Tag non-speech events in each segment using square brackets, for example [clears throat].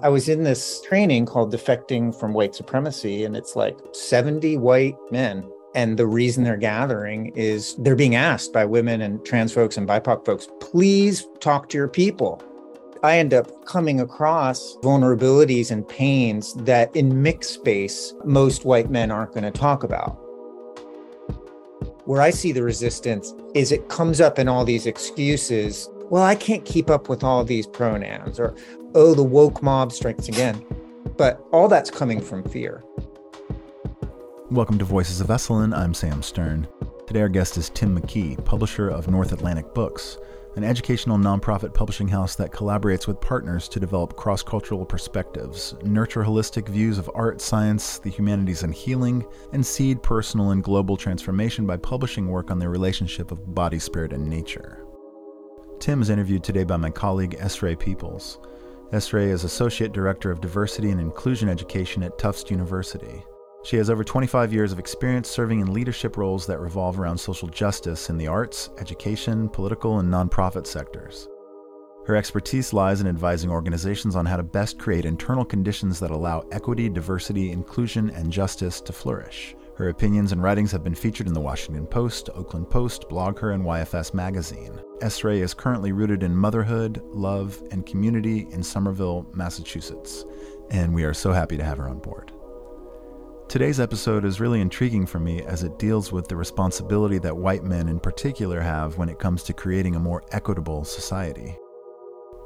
I was in this training called Defecting from White Supremacy, and it's like 70 white men. And the reason they're gathering is they're being asked by women and trans folks and BIPOC folks, please talk to your people. I end up coming across vulnerabilities and pains that in mixed space, most white men aren't going to talk about. Where I see the resistance is it comes up in all these excuses. Well, I can't keep up with all these pronouns, or oh, the woke mob strikes again. But all that's coming from fear. Welcome to Voices of Esalen. I'm Sam Stern. Today, our guest is Tim McKee, publisher of North Atlantic Books an educational nonprofit publishing house that collaborates with partners to develop cross cultural perspectives, nurture holistic views of art, science, the humanities, and healing, and seed personal and global transformation by publishing work on the relationship of body, spirit, and nature. Tim is interviewed today by my colleague Esrae Peoples. Esrae is Associate Director of Diversity and Inclusion Education at Tufts University. She has over 25 years of experience serving in leadership roles that revolve around social justice in the arts, education, political, and nonprofit sectors. Her expertise lies in advising organizations on how to best create internal conditions that allow equity, diversity, inclusion, and justice to flourish. Her opinions and writings have been featured in the Washington Post, Oakland Post, BlogHer, and YFS Magazine. Esrae is currently rooted in motherhood, love, and community in Somerville, Massachusetts, and we are so happy to have her on board. Today's episode is really intriguing for me as it deals with the responsibility that white men in particular have when it comes to creating a more equitable society.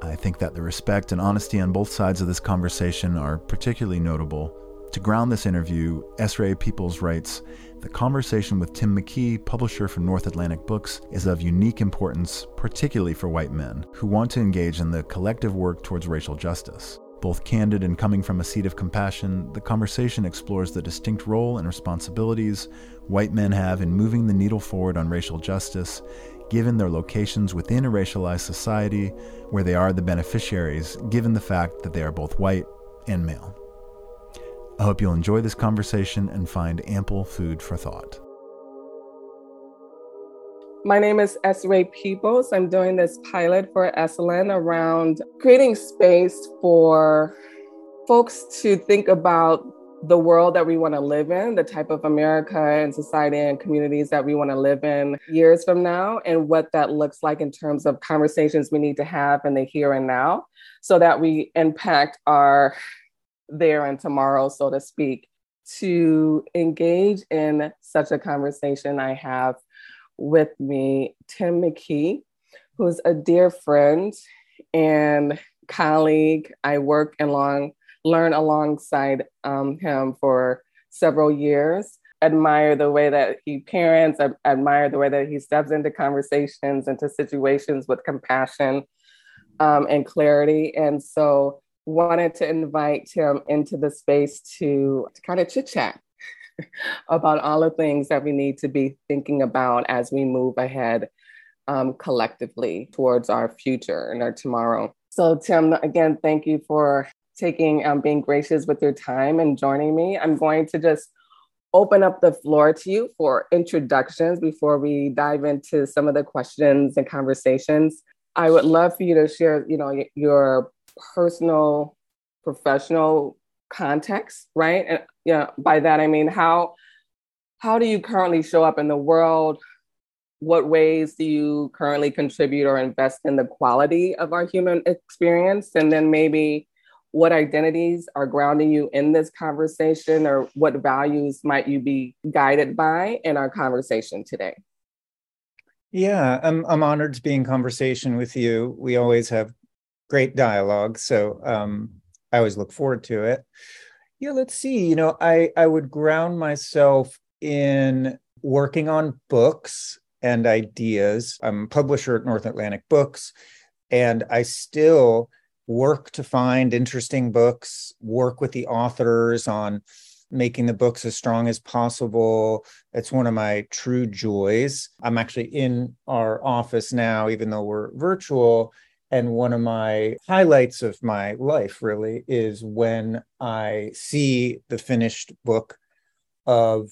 I think that the respect and honesty on both sides of this conversation are particularly notable. To ground this interview, Esrae Peoples writes The conversation with Tim McKee, publisher for North Atlantic Books, is of unique importance, particularly for white men who want to engage in the collective work towards racial justice. Both candid and coming from a seat of compassion, the conversation explores the distinct role and responsibilities white men have in moving the needle forward on racial justice, given their locations within a racialized society where they are the beneficiaries, given the fact that they are both white and male. I hope you'll enjoy this conversation and find ample food for thought. My name is Esrae Peoples. I'm doing this pilot for Esalen around creating space for folks to think about the world that we want to live in, the type of America and society and communities that we want to live in years from now, and what that looks like in terms of conversations we need to have in the here and now so that we impact our there and tomorrow, so to speak. To engage in such a conversation, I have with me Tim McKee, who's a dear friend and colleague. I work along, learn alongside um, him for several years. Admire the way that he parents, admire the way that he steps into conversations, into situations with compassion um, and clarity. And so, wanted to invite him into the space to, to kind of chit chat [laughs] about all the things that we need to be thinking about as we move ahead um, collectively towards our future and our tomorrow. So, Tim, again, thank you for taking, um, being gracious with your time and joining me. I'm going to just open up the floor to you for introductions before we dive into some of the questions and conversations. I would love for you to share, you know, your personal, professional context, right? And you know, by that I mean how how do you currently show up in the world? What ways do you currently contribute or invest in the quality of our human experience? And then maybe what identities are grounding you in this conversation or what values might you be guided by in our conversation today? Yeah, I'm I'm honored to be in conversation with you. We always have great dialogue, so um, I always look forward to it. Yeah, let's see. You know, I I would ground myself in working on books and ideas. I'm a publisher at North Atlantic Books, and I still work to find interesting books, work with the authors on making the books as strong as possible. It's one of my true joys. I'm actually in our office now, even though we're virtual, and one of my highlights of my life really is when I see the finished book of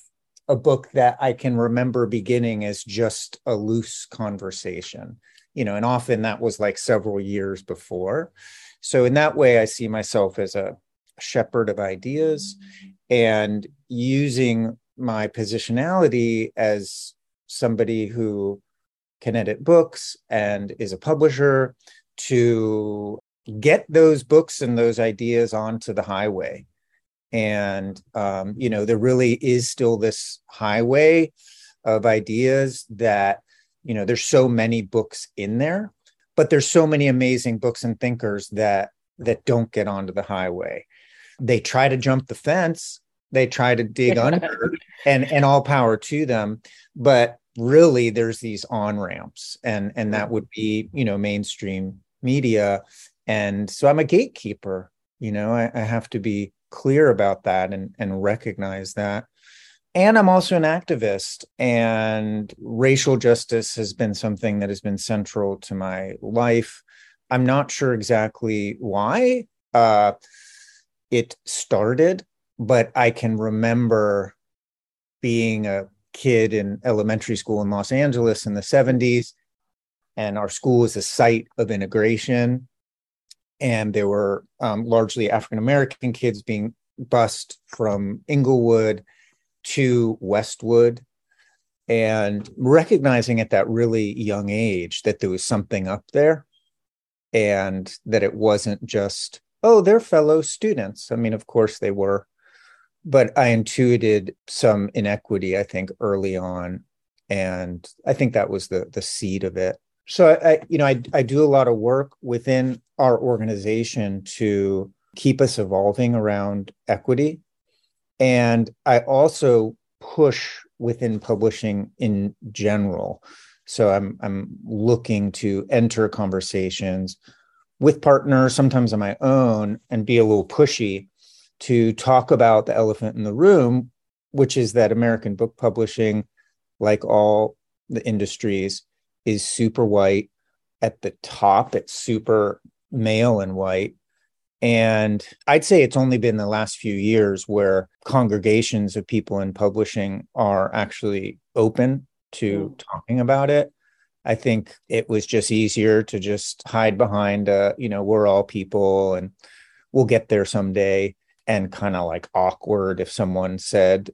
a book that I can remember beginning as just a loose conversation. you know, and often that was like several years before. So in that way, I see myself as a shepherd of ideas and using my positionality as somebody who can edit books and is a publisher to get those books and those ideas onto the highway. And um, you know there really is still this highway of ideas that you know there's so many books in there but there's so many amazing books and thinkers that that don't get onto the highway. They try to jump the fence they try to dig under and and all power to them but really there's these on ramps and and that would be you know mainstream media and so i'm a gatekeeper you know I, I have to be clear about that and and recognize that and i'm also an activist and racial justice has been something that has been central to my life i'm not sure exactly why uh it started but I can remember being a kid in elementary school in Los Angeles in the 70s. And our school was a site of integration. And there were um, largely African American kids being bused from Inglewood to Westwood. And recognizing at that really young age that there was something up there and that it wasn't just, oh, they're fellow students. I mean, of course they were but I intuited some inequity, I think, early on. And I think that was the the seed of it. So I, you know, I I do a lot of work within our organization to keep us evolving around equity. And I also push within publishing in general. So I'm I'm looking to enter conversations with partners, sometimes on my own, and be a little pushy to talk about the elephant in the room, which is that American book publishing, like all the industries, is super white. At the top, it's super male and white. And I'd say it's only been the last few years where congregations of people in publishing are actually open to mm. talking about it. I think it was just easier to just hide behind, uh, you know, we're all people and we'll get there someday and kind of like awkward if someone said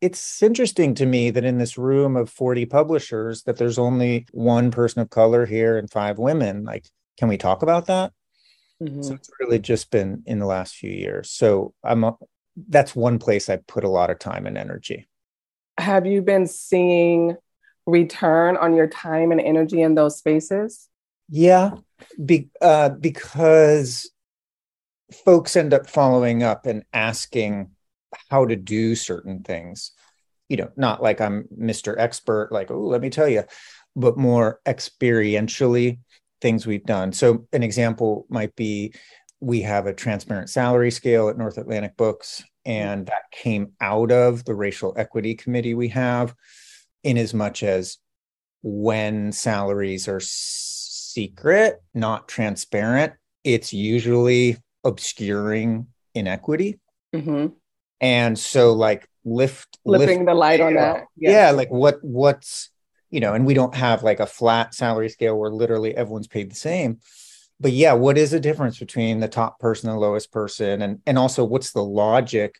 it's interesting to me that in this room of 40 publishers that there's only one person of color here and five women like can we talk about that? Mm-hmm. so it's really just been in the last few years. So i'm a, that's one place i put a lot of time and energy. Have you been seeing return on your time and energy in those spaces? Yeah be, uh, because folks end up following up and asking how to do certain things you know not like i'm mr expert like oh let me tell you but more experientially things we've done so an example might be we have a transparent salary scale at north atlantic books and that came out of the racial equity committee we have in as much as when salaries are secret not transparent it's usually obscuring inequity. Mm-hmm. And so like lift lifting lift, the light on that. Yeah. yeah, like what what's you know, and we don't have like a flat salary scale where literally everyone's paid the same. But yeah, what is the difference between the top person and the lowest person? And and also what's the logic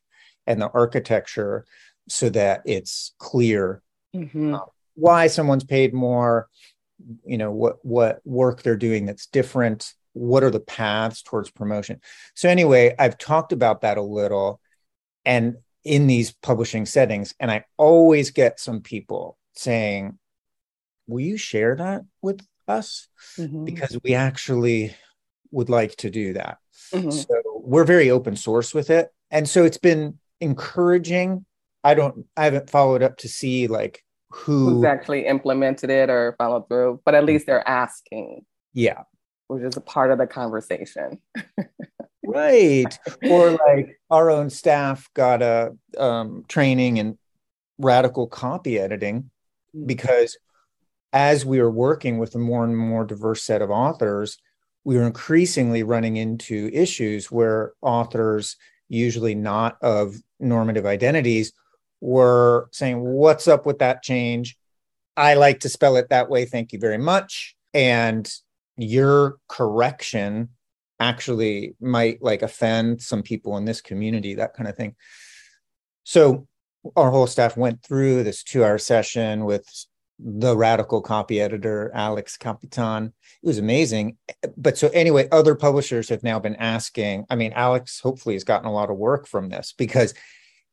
and the architecture so that it's clear mm-hmm. uh, why someone's paid more, you know, what what work they're doing that's different what are the paths towards promotion so anyway i've talked about that a little and in these publishing settings and i always get some people saying will you share that with us? Mm-hmm. because we actually would like to do that. Mm-hmm. so we're very open source with it. And so it's been encouraging. I don't i haven't followed up to see like who who's actually implemented it or followed through but at least they're asking. Yeah. Which is a part of the conversation. [laughs] right. Or like our own staff got a um, training in radical copy editing mm. because as we were working with a more and more diverse set of authors, we were increasingly running into issues where authors, usually not of normative identities, were saying, What's up with that change? I like to spell it that way. Thank you very much and your correction actually might like offend some people in this community that kind of thing. So our whole staff went through this two hour session with the radical copy editor alex Kapitan. It was amazing. But so anyway other publishers have now been asking i mean alex hopefully has gotten a lot of work from this because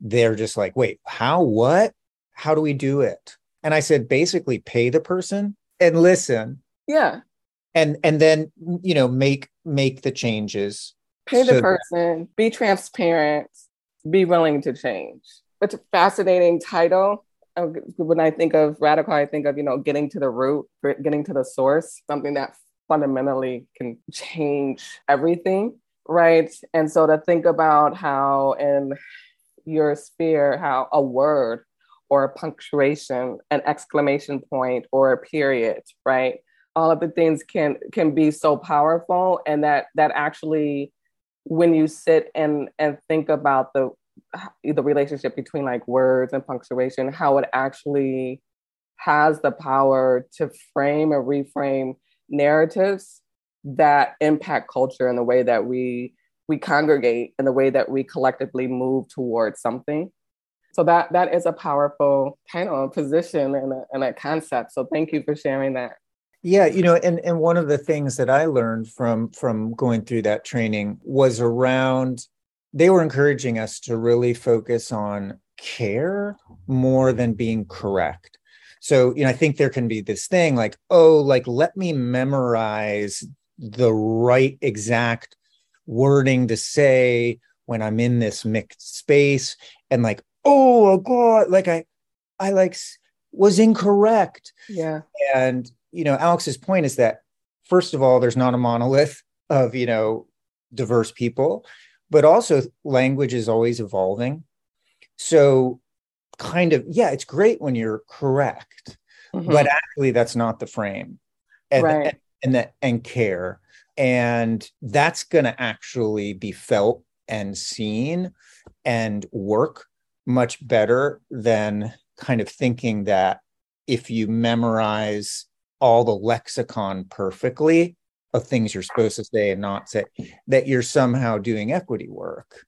they're just like wait how what? How do we do it? And i said basically pay the person and listen. Yeah and and then you know make make the changes pay the so person that- be transparent be willing to change it's a fascinating title when I think of radical, I think of, you know, getting to the root, getting to the source, something that fundamentally can change everything. Right. And so to think about how in your sphere, how a word or a punctuation, an exclamation point or a period, right? All of the things can can be so powerful and that that actually when you sit and and think about the the relationship between like words and punctuation, how it actually has the power to frame and reframe narratives that impact culture in the way that we we congregate in the way that we collectively move towards something. So that that is a powerful kind of position and a, and a concept. So thank you for sharing that. Yeah, you know, and and one of the things that I learned from from going through that training was around they were encouraging us to really focus on care more than being correct. So, you know, I think there can be this thing like, oh, like, let me memorize the right exact wording to say when I'm in this mixed space. And like, oh, oh God, like I, I like was incorrect. Yeah. And, you know, Alex's point is that, first of all, there's not a monolith of, you know, diverse people but also language is always evolving. So, kind of, yeah, it's great when you're correct, mm-hmm. but actually, that's not the frame. And, right. and, and that and care. And that's going to actually be felt and seen and work much better than kind of thinking that if you memorize all the lexicon perfectly, of things you're supposed to say and not say that you're somehow doing equity work.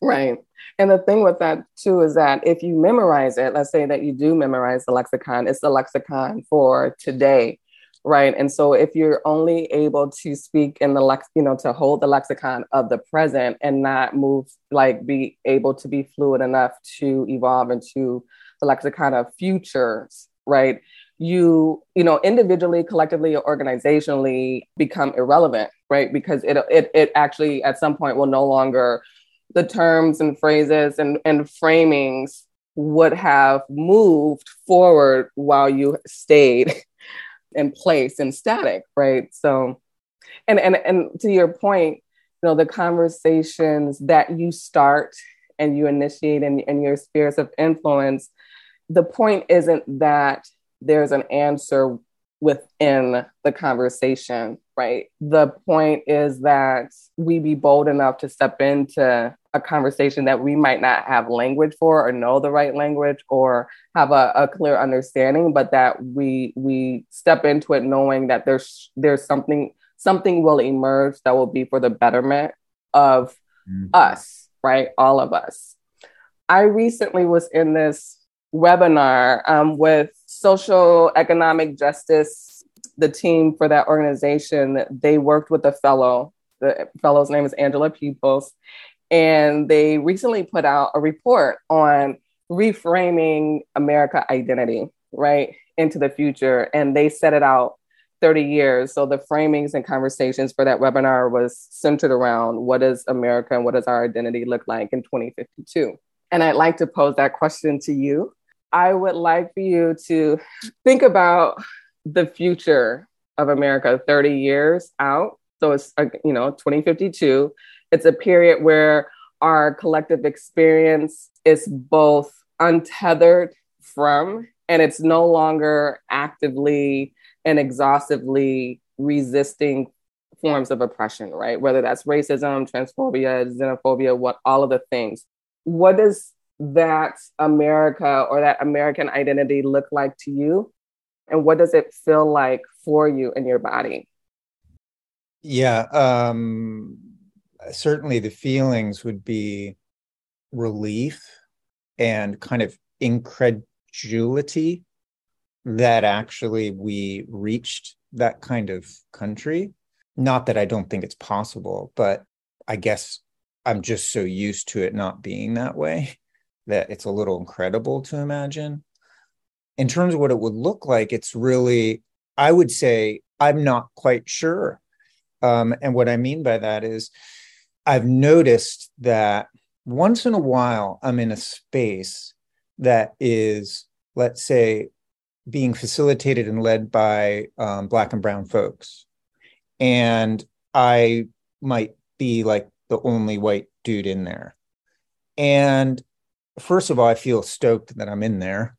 Right. And the thing with that too is that if you memorize it let's say that you do memorize the lexicon it's the lexicon for today right? And so if you're only able to speak in the lex you know to hold the lexicon of the present and not move like be able to be fluid enough to evolve into the lexicon of futures right you you know individually collectively or organizationally become irrelevant right? Because it it, it actually at some point will no longer the terms and phrases and, and framings would have moved forward while you stayed [laughs] in place and static right? So and and and to your point you know the conversations that you start and you initiate in, in your spheres of influence the point isn't that there's an answer within the conversation, right? The point is that we be bold enough to step into a conversation that we might not have language for or know the right language or have a, a clear understanding, but that we we step into it knowing that there's there's something something will emerge that will be for the betterment of mm-hmm. us, right? All of us. I recently was in this webinar um, with social economic justice, the team for that organization, they worked with a fellow. The fellow's name is Angela Peoples. And they recently put out a report on reframing America identity, right, into the future. And they set it out 30 years. So the framings and conversations for that webinar was centered around what does America and what does our identity look like in 2052? And I'd like to pose that question to you. I would like for you to think about the future of America 30 years out. So it's, uh, you know, 2052. It's a period where our collective experience is both untethered from and it's no longer actively and exhaustively resisting forms of oppression, right? Whether that's racism, transphobia, xenophobia, what all of the things. What does that America or that American identity look like to you? And what does it feel like for you in your body? Yeah, um, certainly the feelings would be relief and kind of incredulity that actually we reached that kind of country. Not that I don't think it's possible, but I guess I'm just so used to it not being that way that it's a little incredible to imagine. In terms of what it would look like, it's really, I would say, I'm not quite sure. Um, and what I mean by that is, I've noticed that once in a while, I'm in a space that is, let's say, being facilitated and led by um, Black and Brown folks. And I might be like the only white dude in there. And first of all, I feel stoked that I'm in there.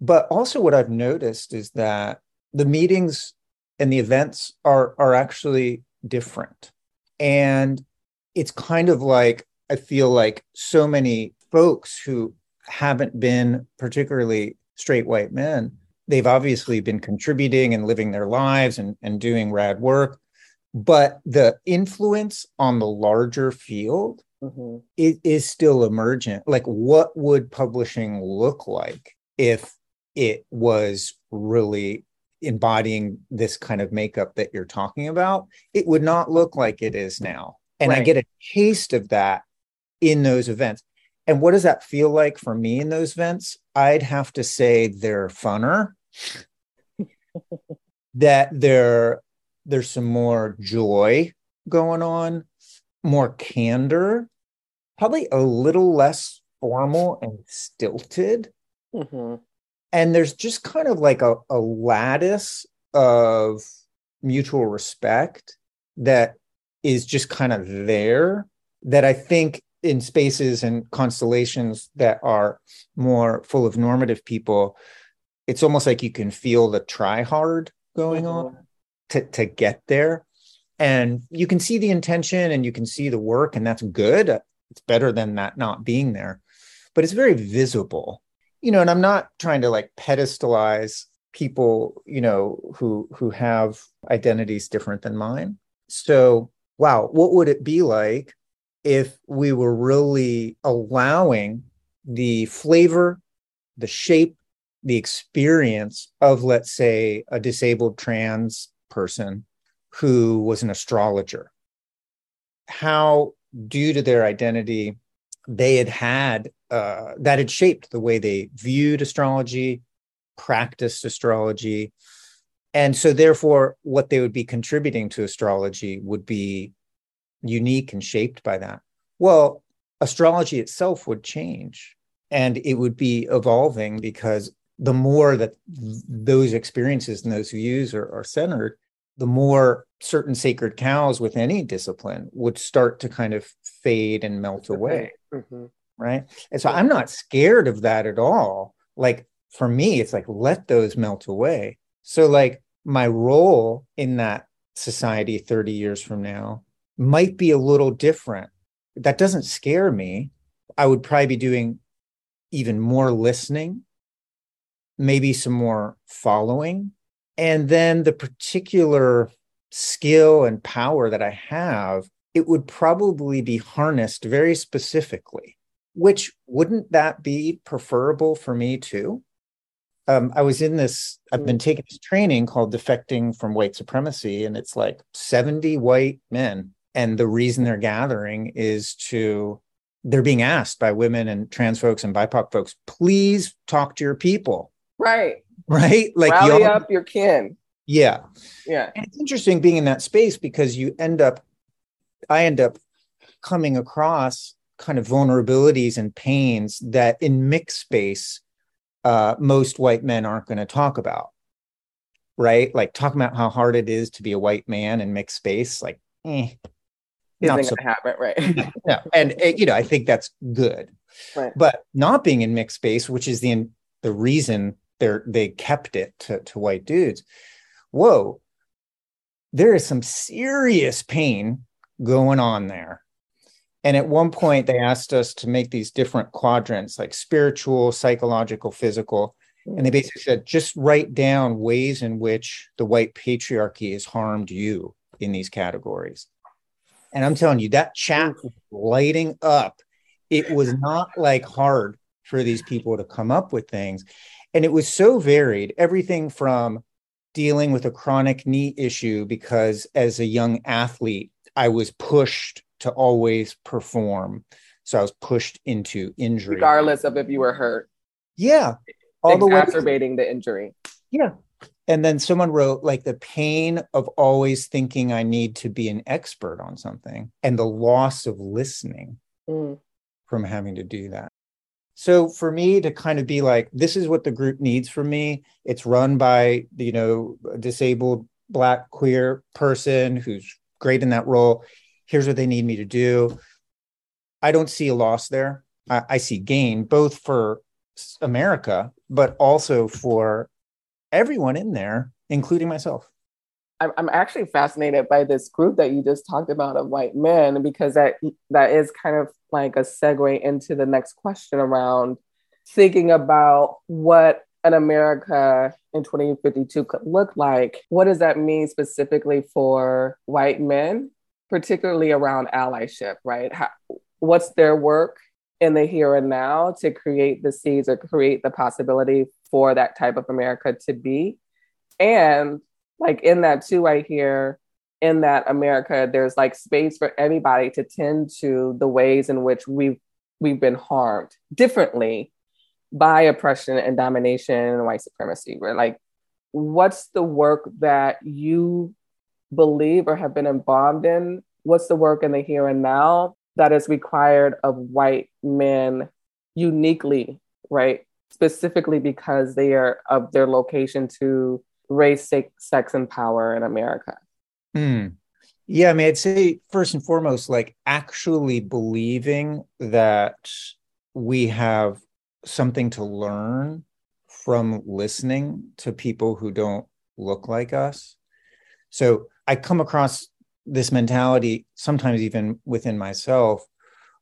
but also, what I've noticed is that the meetings and the events are are actually different, and it's kind of like I feel like so many folks who haven't been particularly straight white men they've obviously been contributing and living their lives and, and doing rad work but the influence on the larger field mm-hmm. it is still emergent. Like what would publishing look like if it was really embodying this kind of makeup that you're talking about? It would not look like it is now. And right. i get a taste of that in those events. And what does that feel like for me in those events? I'd have to say they're funner [laughs] that they're there's some more joy going on more candor probably a little less formal and stilted. Mm-hmm. And there's just kind of like a, a lattice of mutual respect that is just kind of there that I think in spaces and constellations that are more full of normative people, it's almost like you can feel the try hard going mm-hmm. on to, to get there. And you can see the intention and you can see the work, and that's good it's better than that not being there but it's very visible. You know and i'm not trying to like pedestalize people you know who who have identities different than mine. So wow what would it be like if we were really allowing the flavor the shape the experience of let's say a disabled trans person who was an astrologer? How due to their identity, they had had uh, that had shaped the way they viewed astrology, practiced astrology. And so, therefore, what they would be contributing to astrology would be unique and shaped by that. Well, astrology itself would change and it would be evolving because the more that those experiences and those views are, are centered, the more certain sacred cows with any discipline would start to kind of fade and melt away. Mm-hmm. Right. And so I'm not scared of that at all. Like for me, it's like, let those melt away. So, like, my role in that society 30 years from now might be a little different. That doesn't scare me. I would probably be doing even more listening, maybe some more following, and then the particular skill and power that I have, it would probably be harnessed very specifically, which wouldn't that be preferable for me too? Um, I was in this, I've been taking this training called Defecting from White Supremacy, and it's like 70 white men. And the reason they're gathering is to, they're being asked by women and trans folks and BIPOC folks, please talk to your people. Right right? [laughs] Like rally up your kin. Yeah. Yeah. And it's interesting being in that space because you end up, I end up coming across kind of vulnerabilities and pains that in mixed space, uh, most white men aren't going to talk about. Right. Like talking about how hard it is to be a white man in mixed space, like, eh, not so, happen, right? [laughs] no, [laughs] and eh, you know, I think that's good. Right. But not being in mixed space, which is the the reason they're they kept it to, to white dudes. Whoa, there is some serious pain going on there. And at one point, they asked us to make these different quadrants, like spiritual, psychological, physical. And they mm. basically said, just write down ways in which the white patriarchy has harmed you in these categories. And I'm telling you, that chat was lighting up. It was not like hard for these people to come up with things. And it was so varied everything from dealing with a chronic knee issue because as a young athlete, I was pushed to always perform. So I was pushed into injury. Regardless of if you were hurt. Yeah. All the exacerbating the, the injury. Yeah. And then someone wrote like the pain of always thinking I need to be an expert on something and the loss of listening mm. from having to do that. So for me to kind of be like, this is what the group needs from me. It's run by, you know, a disabled black queer person who's great in that role. Here's what they need me to do. I don't see a loss there. I, I see gain both for America, but also for everyone in there, including myself. I'm actually fascinated by this group that you just talked about of white men because that that is kind of like a segue into the next question around thinking about what an America in 2052 could look like. What does that mean specifically for white men, particularly around allyship, right? How, what's their work in the here and now to create the seeds or create the possibility for that type of America to be? And like in that too, I hear in that America, there's like space for everybody to tend to the ways in which we've we've been harmed differently by oppression and domination and white supremacy. We're like, what's the work that you believe or have been involved in? What's the work in the here and now that is required of white men uniquely, right? Specifically because they are of their location to race, sex, and power in America? Hmm. Yeah, I mean, I'd say first and foremost, like actually believing that we have something to learn from listening to people who don't look like us. So I come across this mentality sometimes even within myself,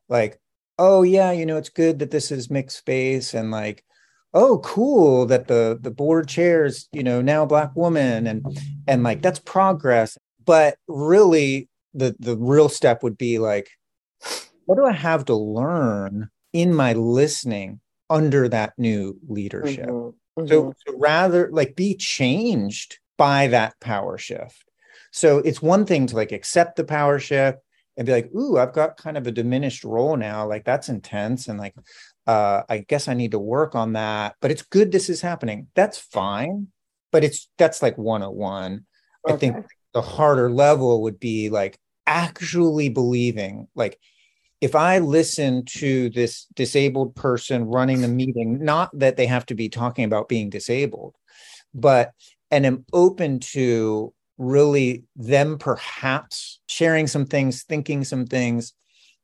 like, oh yeah, you know, it's good that this is mixed space and like oh cool that the the board chairs you know now black woman and and like that's progress but really the the real step would be like what do i have to learn in my listening under that new leadership mm-hmm. Mm-hmm. So, so rather like be changed by that power shift so it's one thing to like accept the power shift and be like ooh i've got kind of a diminished role now like that's intense and like uh, I guess I need to work on that. But it's good this is happening. That's fine. But it's that's like 101. Okay. I think the harder level would be like actually believing, like, if I listen to this disabled person running the meeting, not that they have to be talking about being disabled, but and am open to really them perhaps sharing some things, thinking some things,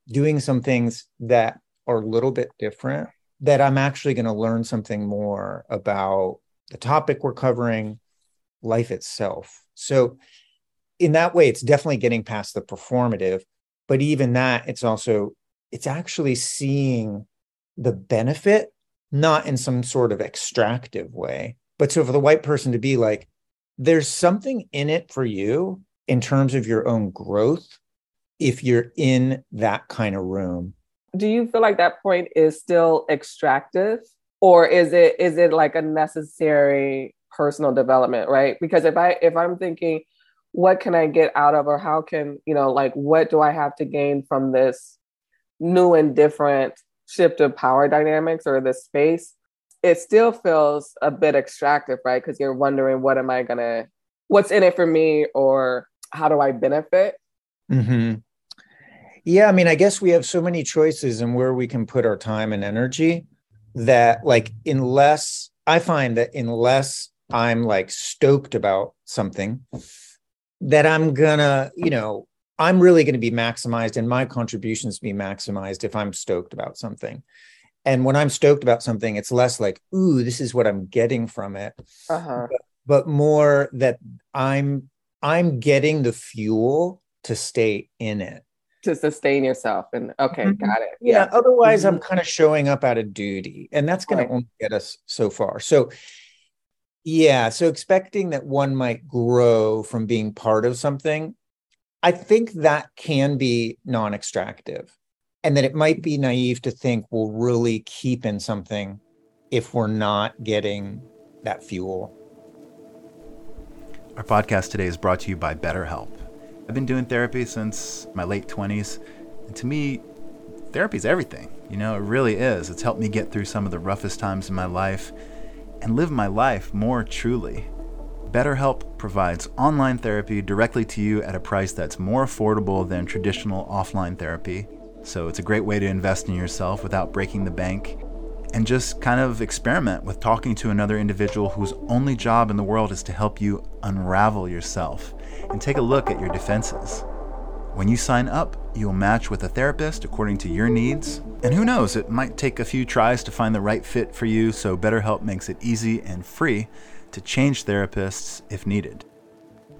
doing some things that are a little bit different, that I'm actually going to learn something more about the topic we're covering, life itself. So, in that way, it's definitely getting past the performative. But even that, it's also, it's actually seeing the benefit, not in some sort of extractive way. But so for the white person to be like, there's something in it for you in terms of your own growth if you're in that kind of room do you feel like that point is still extractive? Or is it is it like a necessary personal development right? Because if i if i'm thinking what can i get out of or how can you know like what do i have to gain from this new and different shift of power dynamics or this space? It still feels a bit extractive right? Because you're wondering what am i gonna what's in it for me or how do i benefit? Mm-hmm. Yeah, I mean, I guess we have so many choices and where we can put our time and energy that, like, unless I find that unless I'm like stoked about something, that I'm gonna, you know, I'm really to be maximized and my contributions be maximized if I'm stoked about something. And when I'm stoked about something, it's less like, ooh, this is what I'm getting from it. Uh-huh. But, but more that I'm I'm getting the fuel to stay in it to sustain yourself. And okay, mm-hmm. got it. Yeah. yeah otherwise, mm-hmm. I'm kind of showing up out of duty, and that's going right. to only get us so far. So, yeah. So expecting that one might grow from being part of something, I think that can be non-extractive, and that it might be naive to think we'll really keep in something if we're not getting that fuel. Our podcast today is brought to you by BetterHelp. I've been doing therapy since my late 20s. And to me, therapy is everything. You know, it really is. It's helped me get through some of the roughest times in my life and live my life more truly. BetterHelp provides online therapy directly to you at a price that's more affordable than traditional offline therapy. So it's a great way to invest in yourself without breaking the bank and just kind of experiment with talking to another individual whose only job in the world is to help you unravel yourself and take a look at your defenses. When you sign up, you'll match with a therapist according to your needs. And who knows, it might take a few tries to find the right fit for you, so BetterHelp makes it easy and free to change therapists if needed.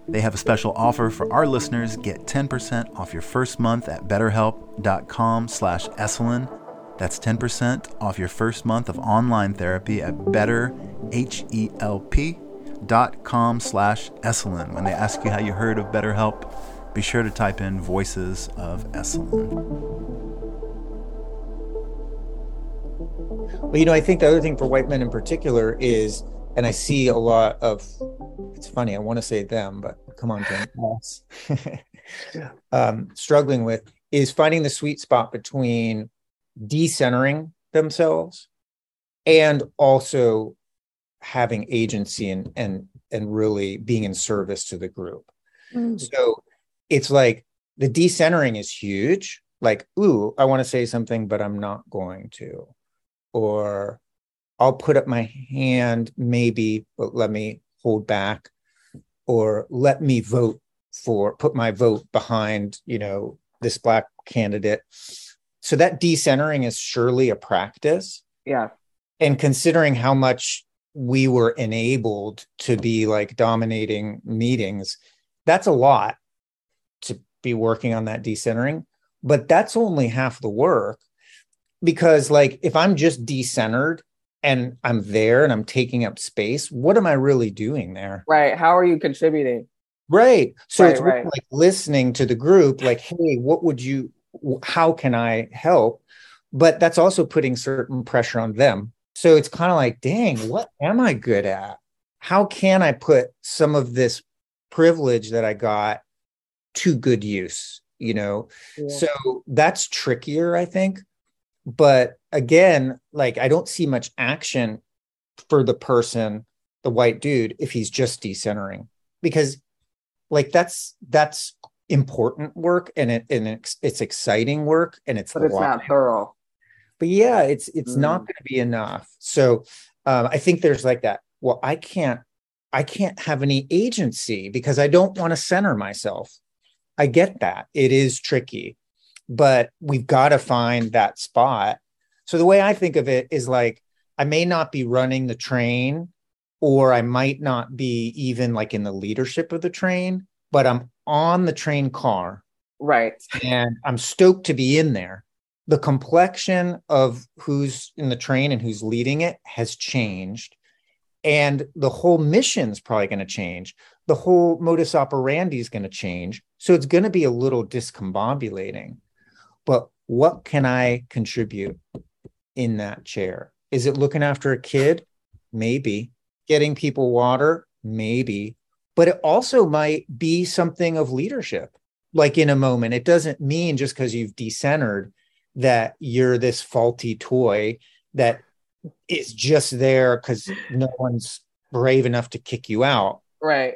They have a special offer for our listeners. Get 10% off your first month at betterhelp.com slash Esalen. That's 10% off your first month of online therapy at betterhelp.com slash Esalen. When they ask you how you heard of BetterHelp, be sure to type in Voices of Esalen. Well, you know, I think the other thing for white men in particular is, and I see a lot of, it's funny, I want to say them, but come on, Tim, [laughs] [laughs] um, struggling with is finding the sweet spot between decentering themselves and also having agency and and and really being in service to the group. Mm. So it's like the decentering is huge. Like, ooh, I want to say something, but I'm not going to. Or I'll put up my hand, maybe, but let me hold back. Or let me vote for, put my vote behind, you know, this black candidate so that decentering is surely a practice. Yeah. And considering how much we were enabled to be like dominating meetings, that's a lot to be working on that decentering. But that's only half the work because, like, if I'm just decentered and I'm there and I'm taking up space, what am I really doing there? Right. How are you contributing? Right. So right, it's right. like listening to the group, like, hey, what would you how can I help? But that's also putting certain pressure on them. So it's kind of like, dang, what am I good at? How can I put some of this privilege that I got to good use? You know, yeah. so that's trickier, I think. But again, like I don't see much action for the person, the white dude, if he's just decentering, because like that's that's important work and it and it's, it's exciting work and it's but it's not thorough but yeah it's it's mm. not going to be enough so um, i think there's like that well i can't i can't have any agency because i don't want to center myself i get that it is tricky but we've got to find that spot so the way i think of it is like i may not be running the train or i might not be even like in the leadership of the train but i'm on the train car. Right. And I'm stoked to be in there. The complexion of who's in the train and who's leading it has changed. And the whole mission's probably going to change. The whole modus operandi is going to change. So it's going to be a little discombobulating. But what can I contribute in that chair? Is it looking after a kid? Maybe. Getting people water? Maybe but it also might be something of leadership like in a moment it doesn't mean just because you've decentered that you're this faulty toy that is just there because no one's brave enough to kick you out. Right.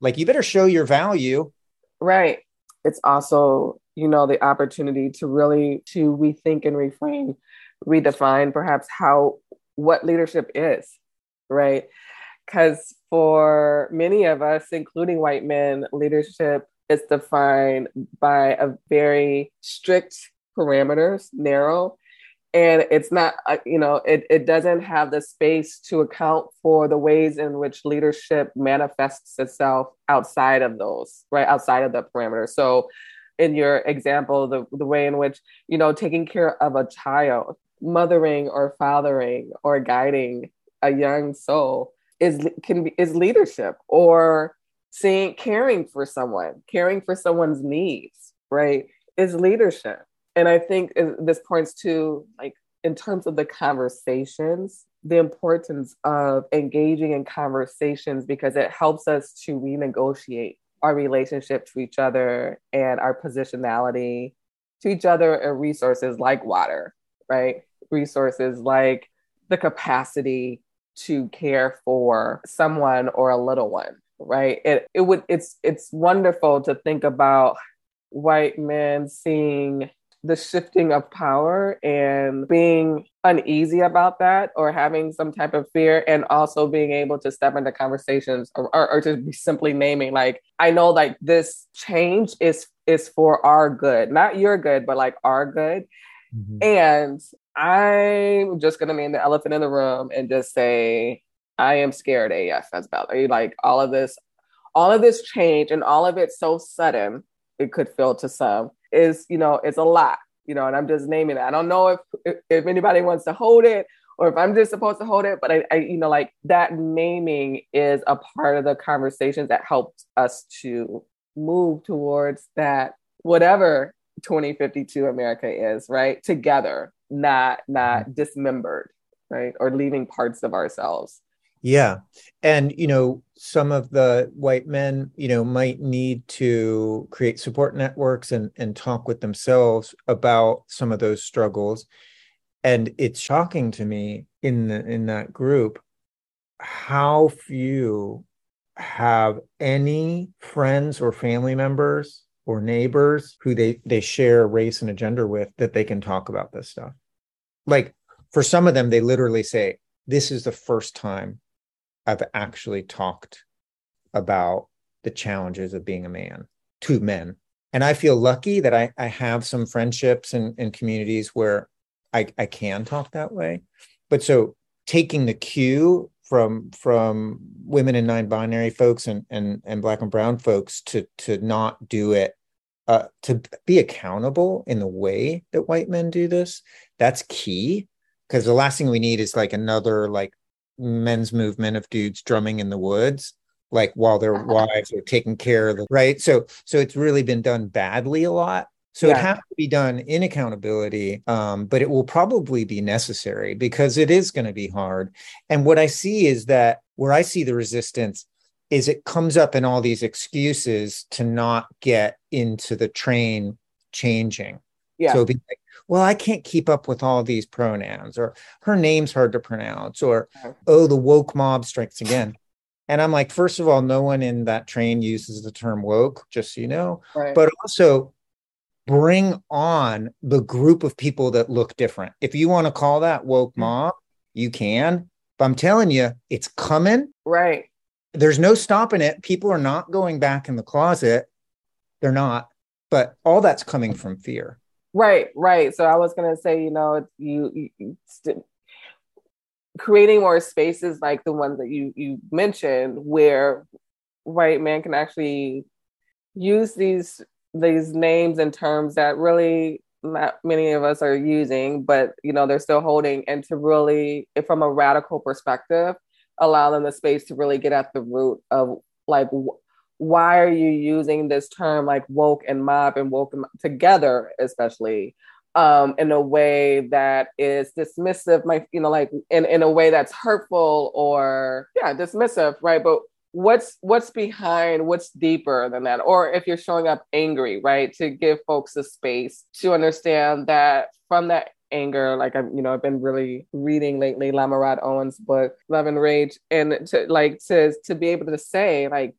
Like you better show your value. Right. It's also you know the opportunity to really to rethink and reframe redefine perhaps how what leadership is right? Because for many of us, including white men, leadership is defined by a very strict parameters, narrow, and it's not, uh, you know, it, it doesn't have the space to account for the ways in which leadership manifests itself outside of those, right? Outside of the parameters. So in your example, the, the way in which, you know, taking care of a child, mothering or fathering or guiding a young soul is can be is leadership or seeing caring for someone, caring for someone's needs, right? Is leadership. And I think uh, this points to like in terms of the conversations, the importance of engaging in conversations because it helps us to renegotiate our relationship to each other and our positionality to each other and resources like water, right? Resources like the capacity to care for someone or a little one, right? It it would it's it's wonderful to think about white men seeing the shifting of power and being uneasy about that or having some type of fear and also being able to step into conversations or, or, or to be simply naming like i know like this change is is for our good not your good but like our good mm-hmm. and i'm just going to name the elephant in the room and just say i am scared af as about like all of this all of this change and all of it so sudden it could feel to some is you know it's a lot you know and i'm just naming it. I don't know if if, anybody wants to hold it or if i'm just supposed to hold it but I, I you know like that naming is a part of the conversations that helped us to move towards that whatever 2052 america is right? Together not not dismembered right? Or leaving parts of ourselves yeah. And, you know, some of the white men, you know, might need to create support networks and, and talk with themselves about some of those struggles. And it's shocking to me in the in that group how few have any friends or family members or neighbors who they they share race and a gender with that they can talk about this stuff. Like for some of them, they literally say, This is the first time I've actually talked about the challenges of being a man to men. And I feel lucky that I, I have some friendships and, and communities where I, I can talk that way. But so taking the cue from from women and non-binary folks and and and black and brown folks to to not do it uh, to be accountable in the way that white men do this that's key because the last thing we need is like another like men's movement of dudes drumming in the woods like while their wives are taking care of the right? So so it's really been done badly a lot. So yeah. it has to be done in accountability um, but it will probably be necessary because it is going to be hard. And what i see is that where i see the resistance is it comes up in all these excuses to not get into the train changing. Yeah. so be like well, I can't keep up with all these pronouns, or her name's hard to pronounce, or oh, the woke mob strikes again. And I'm like, first of all, no one in that train uses the term woke, just so you know. Right. But also bring on the group of people that look different. If you want to call that woke mm-hmm. mob, you can. But I'm telling you, it's coming. Right. There's no stopping it. People are not going back in the closet. They're not. But all that's coming from fear. Right, right. So I was gonna say, you know, you, you st- creating more spaces like the ones that you you mentioned, where white men can actually use these these names and terms that really not many of us are using, but you know they're still holding, and to really, from a radical perspective, allow them the space to really get at the root of like why are you using this term like woke and mob and woke together, especially um, in a way that is dismissive, my you know, like in, in a way that's hurtful or yeah, dismissive, right? But what's what's behind what's deeper than that or if you're showing up angry right to give folks a space to understand that from that anger like i'm you know i've been really reading lately Lama Rod Owens book love and rage and to like to to be able to say like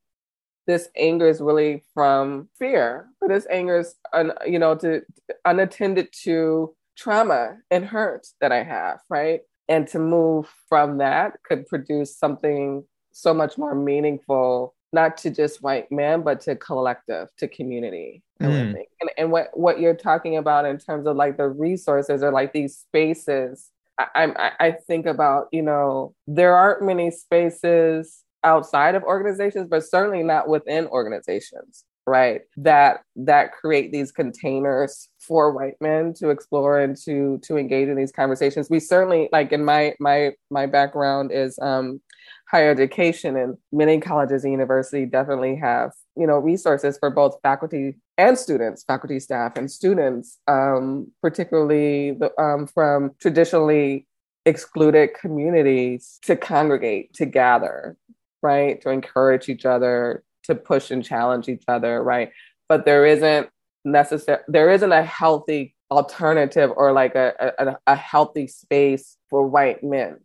this anger is really from fear, but this anger is, un, you know, to unattended to trauma and hurt that I have, right? And to move from that could produce something so much more meaningful, not to just white men, but to collective, to community. Mm. And, and what, what you're talking about in terms of like the resources or like these spaces, I, I, I think about, you know, there aren't many spaces outside of organizations, but certainly not within organizations, right? That that create these containers for white men to explore and to to engage in these conversations. We certainly like in my my my background is um higher education and many colleges and universities definitely have you know resources for both faculty and students faculty staff and students um, particularly the, um, from traditionally excluded communities to congregate to gather right to encourage each other to push and challenge each other right but there isn't necessary there isn't a healthy alternative or like a, a, a healthy space for white men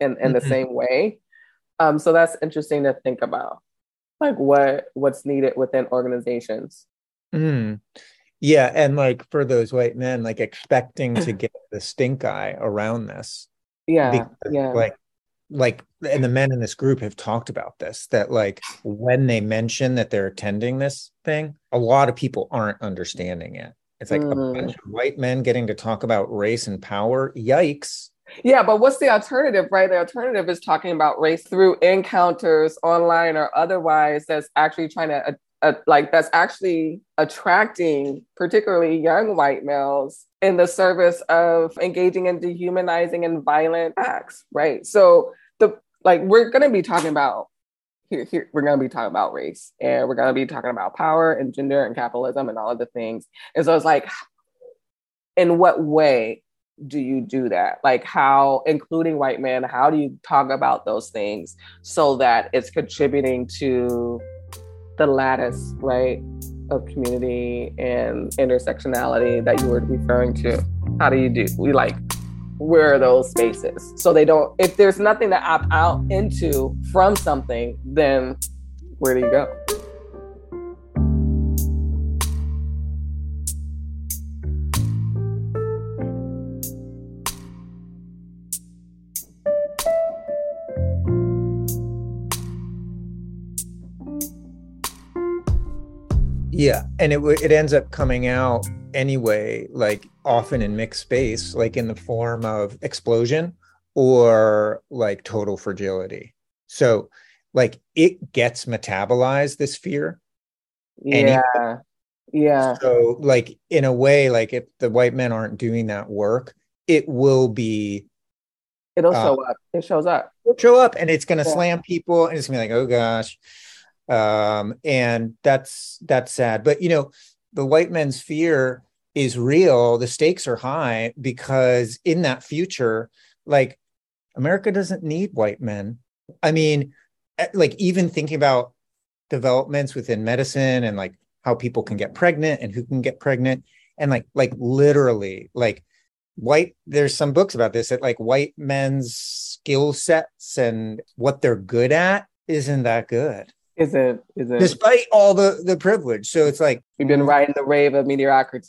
in, in mm-hmm. the same way um, so that's interesting to think about, like what what's needed within organizations. Mm. Yeah, and like for those white men, like expecting to [clears throat] get the stink eye around this. Yeah, because, yeah. Like, like, and the men in this group have talked about this. That like when they mention that they're attending this thing, a lot of people aren't understanding it. It's like mm. a bunch of white men getting to talk about race and power. Yikes! Yeah, but what's the alternative, right? The alternative is talking about race through encounters online or otherwise that's actually trying to, uh, uh, like, that's actually attracting particularly young white males in the service of engaging in dehumanizing and violent acts, right? So, the like, we're to be talking about here, here, we're to be talking about race and we're to be talking about power and gender and capitalism and all of the things. And so it's like, in what way do you do that? Like, how, including white men, how do you talk about those things so that it's contributing to the lattice, right, of community and intersectionality that you were referring to? How do you do? We like, where are those spaces? So they don't, if there's nothing to opt out into from something, then where do you go? And it it ends up coming out anyway, like often in mixed space, like in the form of explosion or like total fragility. So, like it gets metabolized this fear. Yeah. Anyway. Yeah. So, like in a way, like if the white men aren't doing that work, it will be. It'll uh, show up. It shows up. It'll show up, and it's going to yeah. slam people, and it's going to be like, oh gosh um, and that's that's sad. But you know, the white men's fear is real. The stakes are high because in that future, like America doesn't need white men. I mean, like even thinking about developments within medicine and like how people can get pregnant and who can get pregnant and like like literally like white there's some books about this that like white men's skill sets and what they're good at isn't that good isn't isn't despite all the the privilege. So it's like we've been riding the wave of mediocrity.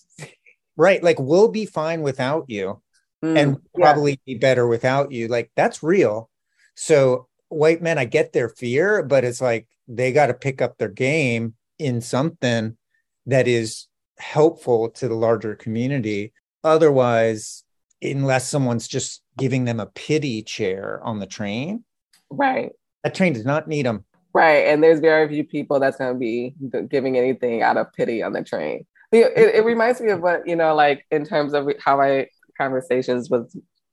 right. Like we'll be fine without you mm, and probably yeah. be better without you. Like that's real. So white men, I get their fear, but it's like they got to pick up their game in something that is helpful to the larger community. Otherwise, unless someone's just giving them a pity chair on the train, right? That train does not need them. Right. And there's very few people that's going to be giving anything out of pity on the train. It, it, reminds me of what, you know, like in terms of how I conversations with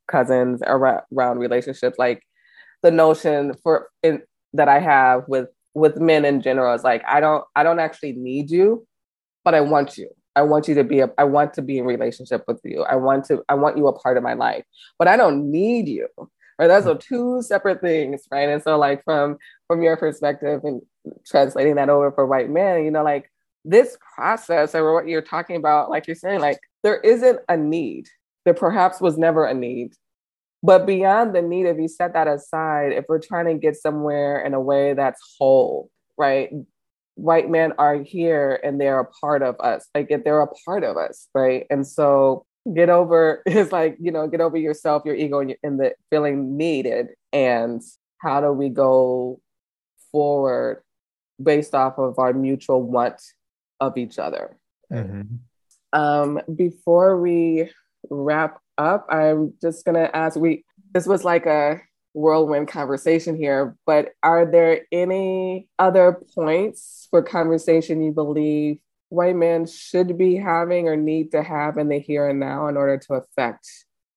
cousins around, relationships, like the notion for in, that I have with with men in general is like I don't I don't actually need you, but I want you. I want you to be a, I want to be in relationship with you. I want to I want you a part of my life, but I don't need you right those are mm. two separate things right? And so like from from your perspective and translating that over for white men you know like this process or what you're talking about like you're saying like there isn't a need. There perhaps was never a need. But beyond the need if you set that aside if we're trying to get somewhere in a way that's whole right? White men are here and they're a part of us. Like they're a part of us right? And so get over [laughs] is like you know get over yourself your ego and, your, and the feeling needed and how do we go forward based off of our mutual want of each other mm-hmm. um, before we wrap up i'm just gonna ask we this was like a whirlwind conversation here, but are there any other points for conversation you believe white men should be having or need to have in the here and now in order to affect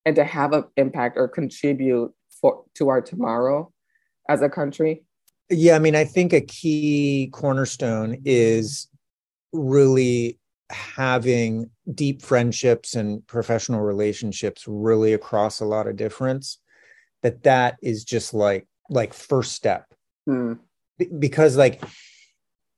and to have an impact or contribute for to our tomorrow as a country? Yeah, I mean, I think a key cornerstone is really having deep friendships and professional relationships really across a lot of difference that that is just like like first step hmm. because like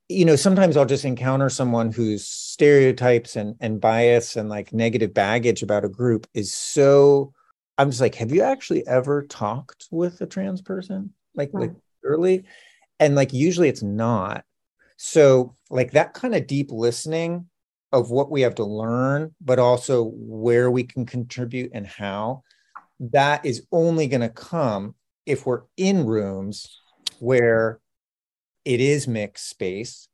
you know sometimes i'll just encounter someone whose stereotypes and and bias and like negative baggage about a group is so i'm just like have you actually ever talked with a trans person? Like hmm. like early and like usually it's not. So like that kind of deep listening of what we have to learn, but also where we can contribute and how, that is only going to come if we're in rooms where it is mixed space.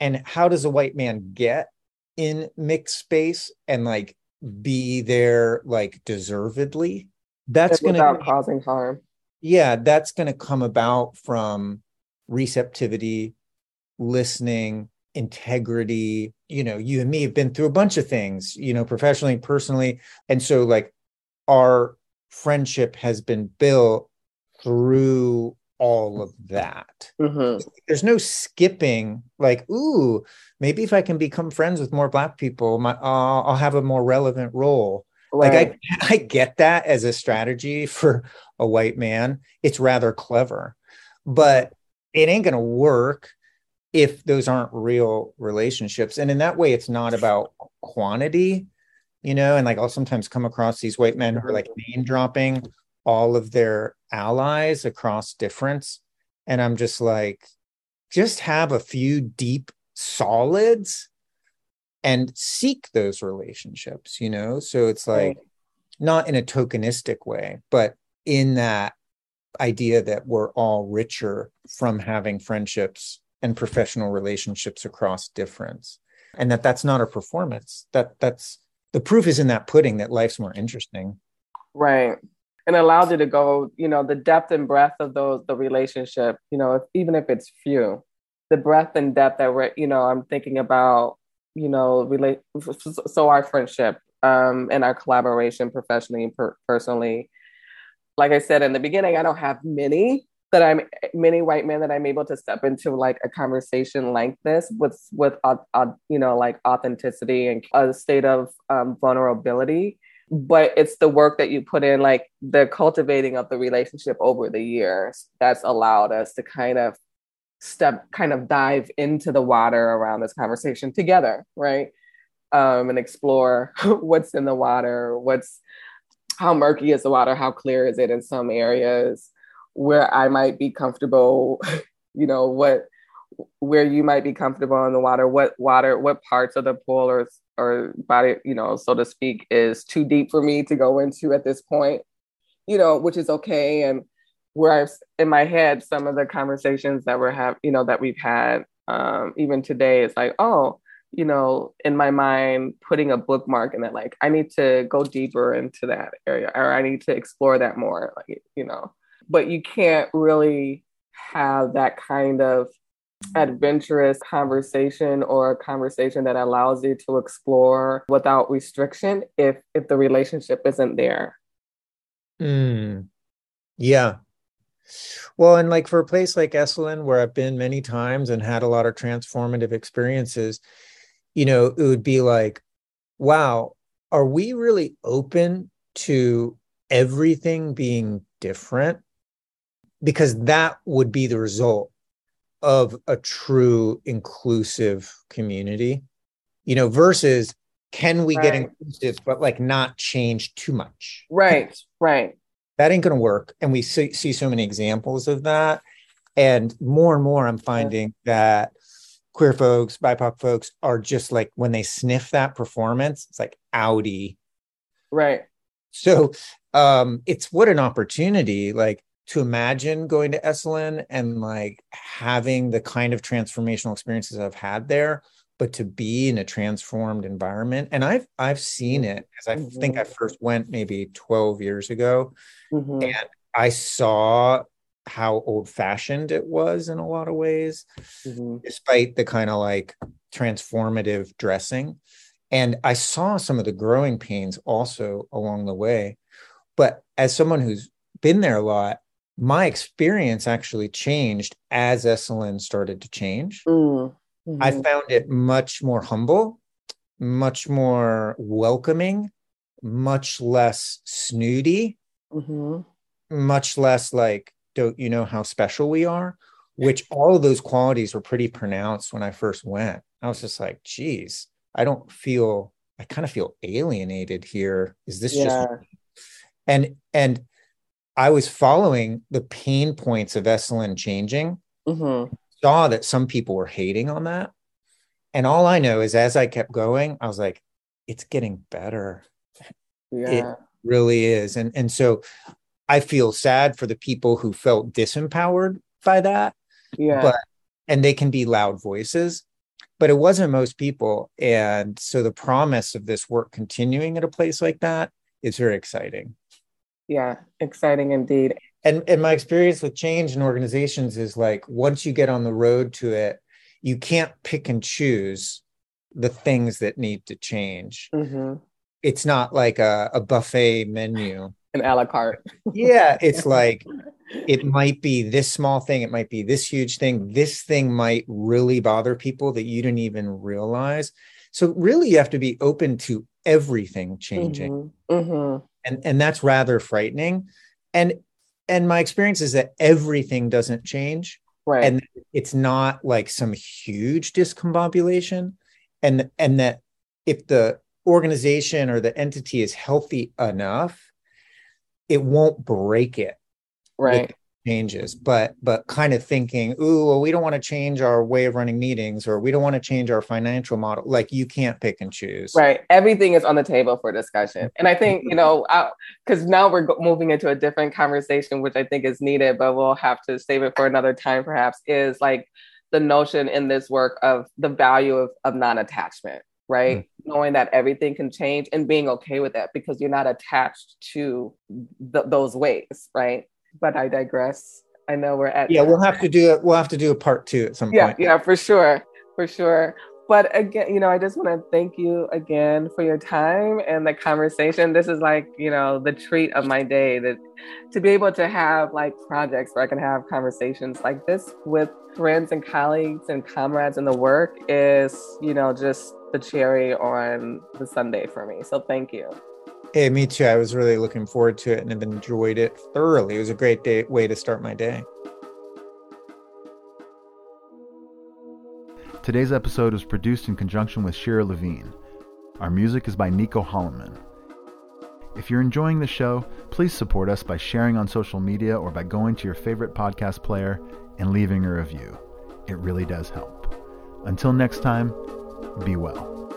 And how does a white man get in mixed space and like be there like deservedly? That's going to causing harm. Yeah, that's going to come about from receptivity, listening, integrity you know you and me have been through a bunch of things you know professionally personally and so like our friendship has been built through all of that. Mm-hmm. there's no skipping like ooh maybe if i can become friends with more black people my uh, i'll have a more relevant role. Right. like I, [laughs] I get that as a strategy for a white man. It's rather clever. But it ain't gonna work if those aren't real relationships. And in that way, it's not about quantity, you know, and like I'll sometimes come across these white men who are like name dropping all of their allies across difference. And I'm just like, just have a few deep solids and seek those relationships, you know? So it's like not in a tokenistic way, but in that idea that we're all richer from having friendships and professional relationships across difference and that that's not a performance that that's the proof is in that pudding that life's more interesting right and allows you to go you know the depth and breadth of those the relationship you know if, even if it's few the breadth and depth that we're you know i'm thinking about you know relate so our friendship um and our collaboration professionally and per- personally like i said in the beginning i don't have many that I'm many white men that I'm able to step into like a conversation like this with with uh, uh, you know like authenticity and a state of um, vulnerability. But it's the work that you put in, like the cultivating of the relationship over the years, that's allowed us to kind of step, kind of dive into the water around this conversation together, right? Um, and explore [laughs] what's in the water, what's how murky is the water, how clear is it in some areas where I might be comfortable, [laughs] you know, what where you might be comfortable in the water, what water, what parts of the pool or or body, you know, so to speak, is too deep for me to go into at this point, you know, which is okay. And where I've in my head, some of the conversations that we're have, you know, that we've had, um, even today, it's like, oh, you know, in my mind, putting a bookmark in it, like I need to go deeper into that area, or I need to explore that more, like you know but you can't really have that kind of adventurous conversation or a conversation that allows you to explore without restriction if if the relationship isn't there. Mm. yeah. Well and like for a place like esalen where i've been many times and had a lot of transformative experiences you know it would be like wow are we really open to everything being different? Because that would be the result of a true inclusive community you know versus can we right. get inclusive but like not change too much? Right right. That ain't gonna work and we see, see so many examples of that. And more and more i'm finding that queer folks bipoc folks are just like when they sniff that performance it's like audi right. So um it's what an opportunity like to imagine going to Esalen and like having the kind of transformational experiences I've had there, but to be in a transformed environment. And I've I've seen it because I mm-hmm. think I first went maybe 12 years ago. Mm-hmm. And I saw how old fashioned it was in a lot of ways, mm-hmm. despite the kind of like transformative dressing. And I saw some of the growing pains also along the way. But as someone who's been there a lot, my experience actually changed as Esalen started to change. Mm-hmm. I found it much more humble, much more welcoming, much less snooty, mm-hmm. much less like, don't you know how special we are? Which all of those qualities were pretty pronounced when I first went. I was just like, geez, I don't feel, I kind of feel alienated here. Is this yeah. just, and, and I was following the pain points of Esalen changing, mm-hmm. saw that some people were hating on that. And all I know is as I kept going, I was like, it's getting better. Yeah. It really is. And and so I feel sad for the people who felt disempowered by that. Yeah. But and they can be loud voices, but it wasn't most people. And so the promise of this work continuing at a place like that is very exciting. Yeah, exciting indeed. And and my experience with change in organizations is like once you get on the road to it, you can't pick and choose the things that need to change. Mm-hmm. It's not like a, a buffet menu. [laughs] An a la carte. yeah, it's [laughs] like it might be this small thing, it might be this huge thing. This thing might really bother people that you didn't even realize. So really, you have to be open to everything changing, mm-hmm. Mm-hmm. And and that's rather frightening. And and my experience is that everything doesn't change. Right. And it's not like some huge discombobulation. And and that if the organization or the entity is healthy enough it won't break it. Right changes but but kind of thinking ooh well we don't want to change our way of running meetings or we don't want to change our financial model like you can't pick and choose. Right everything is on the table for discussion and i think you know because now we're moving into a different conversation which i think is needed but we'll have to save it for another time perhaps is like the notion in this work of the value of, of non-attachment right? Mm. Knowing that everything can change and being okay with that because you're not attached to th- those ways right but I digress. I know we're at yeah. We'll have to do it. We'll have to do a part two at some yeah, point. Yeah, for sure, for sure. But again, you know, I just want to thank you again for your time and the conversation. This is like, you know, the treat of my day that to be able to have like projects where I can have conversations like this with friends and colleagues and comrades in the work is, you know, just the cherry on the sundae for me. So thank you. Hey, me too. I was really looking forward to it and have enjoyed it thoroughly. It was a great day, way to start my day. Today's episode was produced in conjunction with Shira Levine. Our music is by Nico Holloman. If you're enjoying the show, please support us by sharing on social media or by going to your favorite podcast player and leaving a review. It really does help. Until next time, be well.